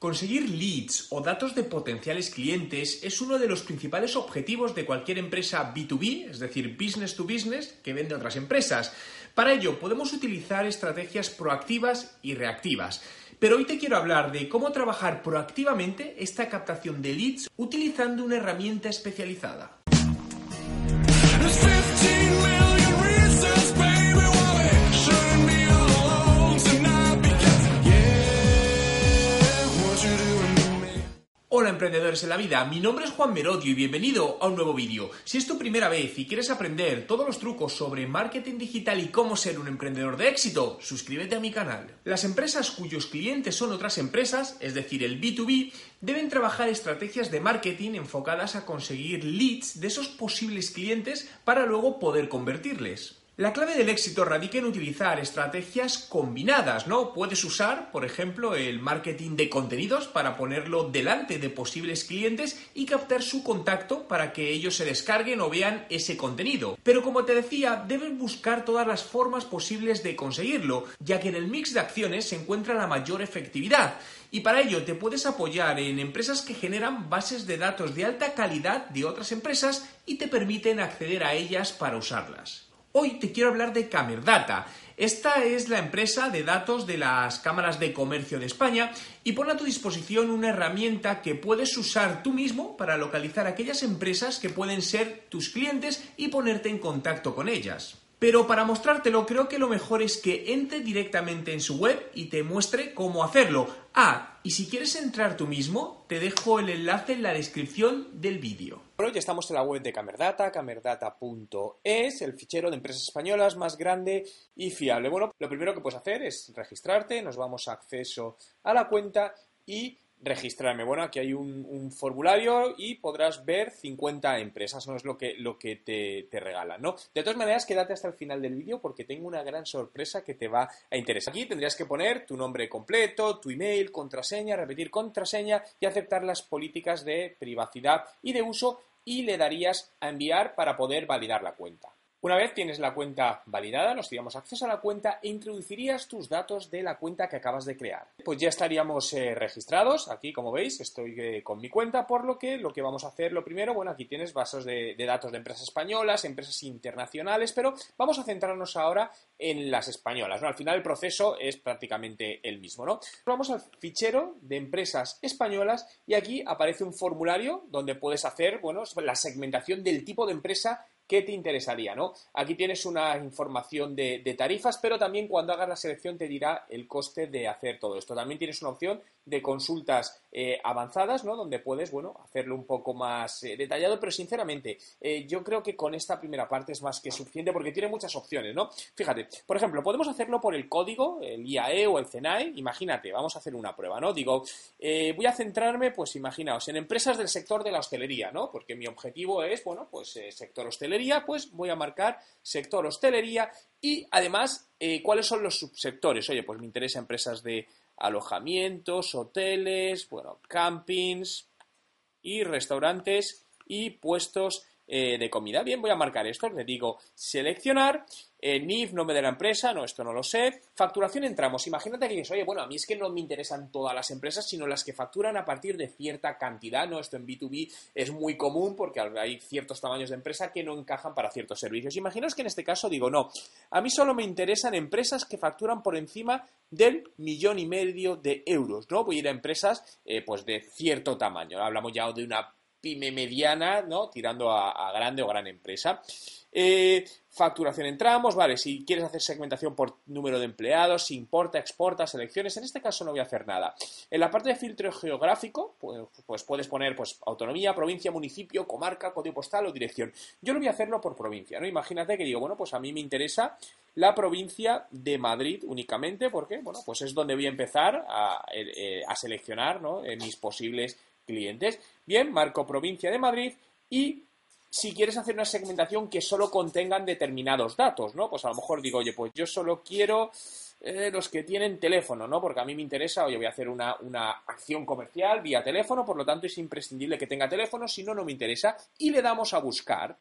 Conseguir leads o datos de potenciales clientes es uno de los principales objetivos de cualquier empresa B2B, es decir, business to business, que vende a otras empresas. Para ello podemos utilizar estrategias proactivas y reactivas. Pero hoy te quiero hablar de cómo trabajar proactivamente esta captación de leads utilizando una herramienta especializada. Emprendedores en la vida, mi nombre es Juan Merodio y bienvenido a un nuevo vídeo. Si es tu primera vez y quieres aprender todos los trucos sobre marketing digital y cómo ser un emprendedor de éxito, suscríbete a mi canal. Las empresas cuyos clientes son otras empresas, es decir, el B2B, deben trabajar estrategias de marketing enfocadas a conseguir leads de esos posibles clientes para luego poder convertirles. La clave del éxito radica en utilizar estrategias combinadas, ¿no? Puedes usar, por ejemplo, el marketing de contenidos para ponerlo delante de posibles clientes y captar su contacto para que ellos se descarguen o vean ese contenido. Pero como te decía, debes buscar todas las formas posibles de conseguirlo, ya que en el mix de acciones se encuentra la mayor efectividad. Y para ello te puedes apoyar en empresas que generan bases de datos de alta calidad de otras empresas y te permiten acceder a ellas para usarlas. Hoy te quiero hablar de Camerdata. Esta es la empresa de datos de las cámaras de comercio de España y pone a tu disposición una herramienta que puedes usar tú mismo para localizar aquellas empresas que pueden ser tus clientes y ponerte en contacto con ellas. Pero para mostrártelo creo que lo mejor es que entre directamente en su web y te muestre cómo hacerlo. Ah, y si quieres entrar tú mismo, te dejo el enlace en la descripción del vídeo. Bueno, ya estamos en la web de Camerdata, camerdata.es, el fichero de empresas españolas más grande y fiable. Bueno, lo primero que puedes hacer es registrarte, nos vamos a acceso a la cuenta y registrarme. Bueno, aquí hay un, formulario y podrás ver 50 empresas, no es lo que, lo que te, te, regalan, ¿no? De todas maneras, quédate hasta el final del vídeo porque tengo una gran sorpresa que te va a interesar. Aquí tendrías que poner tu nombre completo, tu email, contraseña, repetir contraseña y aceptar las políticas de privacidad y de uso y le darías a enviar para poder validar la cuenta. Una vez tienes la cuenta validada, nos daríamos acceso a la cuenta e introducirías tus datos de la cuenta que acabas de crear. Pues ya estaríamos eh, registrados. Aquí, como veis, estoy eh, con mi cuenta, por lo que lo que vamos a hacer, lo primero, bueno, aquí tienes bases de, datos de empresas españolas, empresas internacionales, pero vamos a centrarnos ahora en las españolas. Al final el proceso es prácticamente el mismo. ¿no? Vamos al fichero de empresas españolas y aquí aparece un formulario donde puedes hacer bueno, la segmentación del tipo de empresa qué te interesaría, ¿no? Aquí tienes una información de, tarifas, pero también cuando hagas la selección te dirá el coste de hacer todo esto. También tienes una opción de consultas eh, avanzadas, ¿no? Donde puedes, bueno, hacerlo un poco más eh, detallado, pero sinceramente, eh, yo creo que con esta primera parte es más que suficiente porque tiene muchas opciones, ¿no? Fíjate, por ejemplo, podemos hacerlo por el código, el IAE o el CENAE. Imagínate, vamos a hacer una prueba, ¿no? Digo, voy a centrarme, pues imaginaos, en empresas del sector de la hostelería, ¿no? Porque mi objetivo es, bueno, pues sector hostelería pues voy a marcar sector hostelería y además eh, cuáles son los subsectores. Oye, pues me interesa empresas de alojamientos, hoteles, bueno, campings y restaurantes y puestos eh, de comida. Bien, voy a marcar esto, le digo seleccionar eh, NIF, nombre de la empresa, no, esto no lo sé. Facturación entramos. Imagínate que dices, oye, bueno, a mí es que no me interesan todas las empresas, sino las que facturan a partir de cierta cantidad, ¿no? Esto en B2B es muy común porque hay ciertos tamaños de empresa que no encajan para ciertos servicios. Imaginaos que en este caso digo, no, a mí solo me interesan empresas que facturan por encima del millón y medio de euros, ¿no? Voy a ir a empresas, eh, pues, de cierto tamaño. Hablamos ya de una pyme mediana, ¿no? Tirando a, grande o gran empresa. Eh, facturación entramos, vale, si quieres hacer segmentación por número de empleados, si importa, exporta, selecciones, en este caso no voy a hacer nada. En la parte de filtro geográfico, pues, pues, puedes poner pues autonomía, provincia, municipio, comarca, código postal o dirección. Yo no voy a hacerlo por provincia, ¿no? Imagínate que digo, bueno, pues a mí me interesa la provincia de Madrid únicamente, porque, bueno, pues es donde voy a empezar a, eh, seleccionar, ¿no? Eh, mis posibles clientes. Bien, marco provincia de Madrid y si quieres hacer una segmentación que solo contengan determinados datos, ¿no? Pues a lo mejor digo, oye, pues yo solo quiero eh, los que tienen teléfono, ¿no? Porque a mí me interesa, oye, voy a hacer una, una, acción comercial vía teléfono, por lo tanto es imprescindible que tenga teléfono, si no, no me interesa. Y le damos a buscar.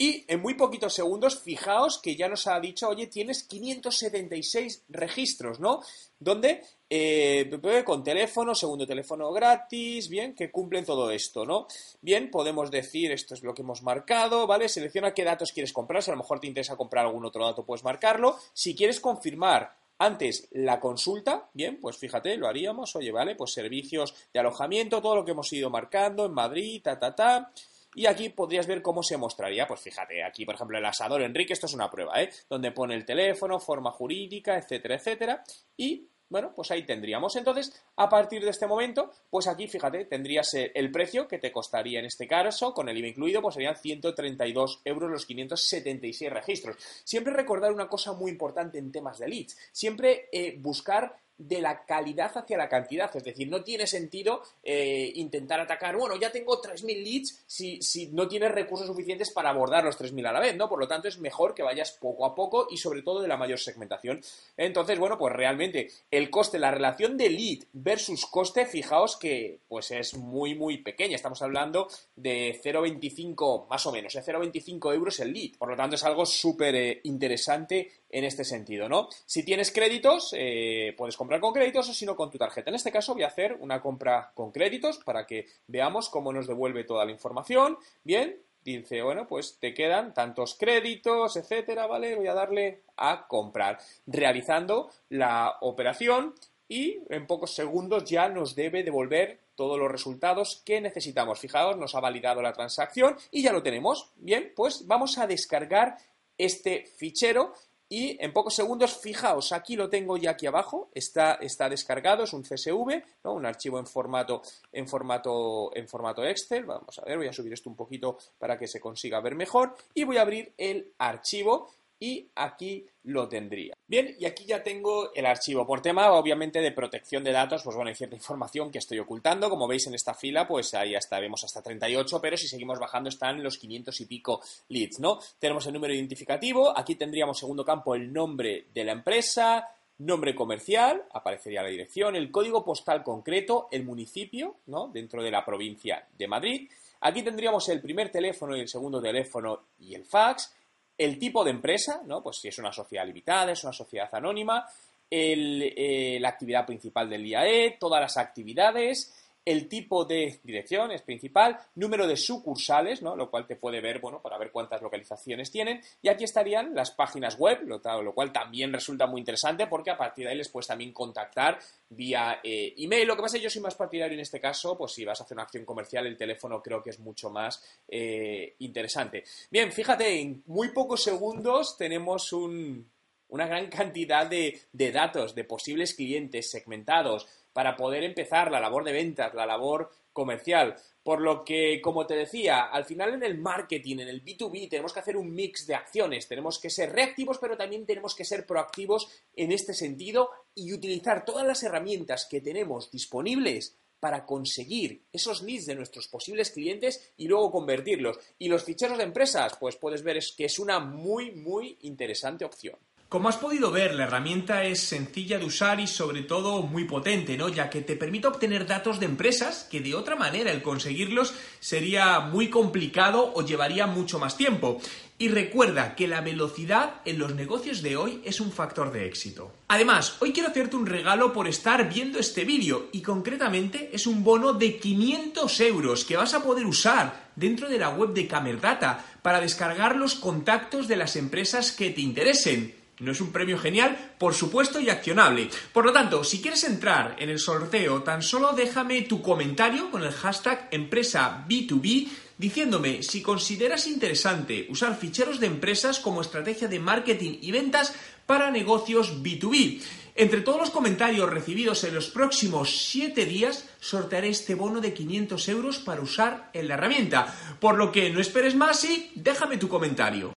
Y en muy poquitos segundos, fijaos que ya nos ha dicho, oye, tienes 576 registros, ¿no? Donde eh, con teléfono, segundo teléfono gratis, bien, que cumplen todo esto, ¿no? Bien, podemos decir, esto es lo que hemos marcado, ¿vale? Selecciona qué datos quieres comprar, si a lo mejor te interesa comprar algún otro dato, puedes marcarlo. Si quieres confirmar antes la consulta, bien, pues fíjate, lo haríamos, oye, ¿vale? Pues servicios de alojamiento, todo lo que hemos ido marcando en Madrid, ta, ta, ta. Y aquí podrías ver cómo se mostraría. Pues fíjate, aquí por ejemplo el asador Enrique, esto es una prueba, ¿eh? Donde pone el teléfono, forma jurídica, etcétera, etcétera. Y bueno, pues ahí tendríamos. Entonces, a partir de este momento, pues aquí, fíjate, tendrías eh, el precio que te costaría en este caso, con el IVA incluido, pues serían 132 euros los 576 registros. Siempre recordar una cosa muy importante en temas de leads. Siempre eh, buscar de la calidad hacia la cantidad. Es decir, no tiene sentido eh, intentar atacar, bueno, ya tengo 3.000 leads si, si, no tienes recursos suficientes para abordar los 3.000 a la vez, ¿no? Por lo tanto, es mejor que vayas poco a poco y sobre todo de la mayor segmentación. Entonces, bueno, pues realmente el coste, la relación de lead versus coste, fijaos que pues es muy, muy pequeña. Estamos hablando de 0,25 más o menos, de ¿eh? 0,25 euros el lead. Por lo tanto, es algo súper eh, interesante en este sentido, ¿no? Si tienes créditos, puedes comprar comprar con créditos o si no con tu tarjeta. En este caso voy a hacer una compra con créditos para que veamos cómo nos devuelve toda la información. Bien, dice, bueno, pues te quedan tantos créditos, etcétera, ¿vale? Voy a darle a comprar, realizando la operación y en pocos segundos ya nos debe devolver todos los resultados que necesitamos. Fijaos, nos ha validado la transacción y ya lo tenemos. Bien, pues vamos a descargar este fichero y en pocos segundos, fijaos, aquí lo tengo ya aquí abajo, está, está descargado, es un CSV, ¿no? un archivo en formato, en, formato, en formato Excel. Vamos a ver, voy a subir esto un poquito para que se consiga ver mejor. Y voy a abrir el archivo y aquí lo tendría. Bien, y aquí ya tengo el archivo. Por tema, obviamente, de protección de datos, pues bueno, hay cierta información que estoy ocultando. Como veis en esta fila, pues ahí hasta vemos hasta 38, pero si seguimos bajando están los 500 y pico leads, ¿no? Tenemos el número identificativo, aquí tendríamos segundo campo el nombre de la empresa, nombre comercial, aparecería la dirección, el código postal concreto, el municipio, ¿no? Dentro de la provincia de Madrid. Aquí tendríamos el primer teléfono y el segundo teléfono y el fax el tipo de empresa, ¿no? Pues si es una sociedad limitada, es una sociedad anónima, eh, la actividad principal del IAE, todas las actividades, el tipo de dirección es principal, número de sucursales, ¿no? lo cual te puede ver, bueno, para ver cuántas localizaciones tienen, y aquí estarían las páginas web, lo, cual también resulta muy interesante porque a partir de ahí les puedes también contactar vía eh, email. Lo que pasa es que yo soy más partidario en este caso, pues si vas a hacer una acción comercial, el teléfono creo que es mucho más eh, interesante. Bien, fíjate, en muy pocos segundos tenemos una gran cantidad de, de datos de posibles clientes segmentados, para poder empezar la labor de ventas, la labor comercial. Por lo que, como te decía, al final en el marketing, en el B2B, tenemos que hacer un mix de acciones. Tenemos que ser reactivos, pero también tenemos que ser proactivos en este sentido y utilizar todas las herramientas que tenemos disponibles para conseguir esos leads de nuestros posibles clientes y luego convertirlos. Y los ficheros de empresas, pues puedes ver que es una muy, muy interesante opción. Como has podido ver, la herramienta es sencilla de usar y sobre todo muy potente, ¿no? Ya que te permite obtener datos de empresas que de otra manera el conseguirlos sería muy complicado o llevaría mucho más tiempo. Y recuerda que la velocidad en los negocios de hoy es un factor de éxito. Además, hoy quiero hacerte un regalo por estar viendo este vídeo y concretamente es un bono de 500 euros que vas a poder usar dentro de la web de Camerdata para descargar los contactos de las empresas que te interesen No es un premio genial, por supuesto, y accionable. Por lo tanto, si quieres entrar en el sorteo, tan solo déjame tu comentario con el hashtag empresa B2B diciéndome si consideras interesante usar ficheros de empresas como estrategia de marketing y ventas para negocios B2B. Entre todos los comentarios recibidos en los próximos 7 días, sortearé este bono de 500 euros para usar en la herramienta. Por lo que no esperes más y déjame tu comentario.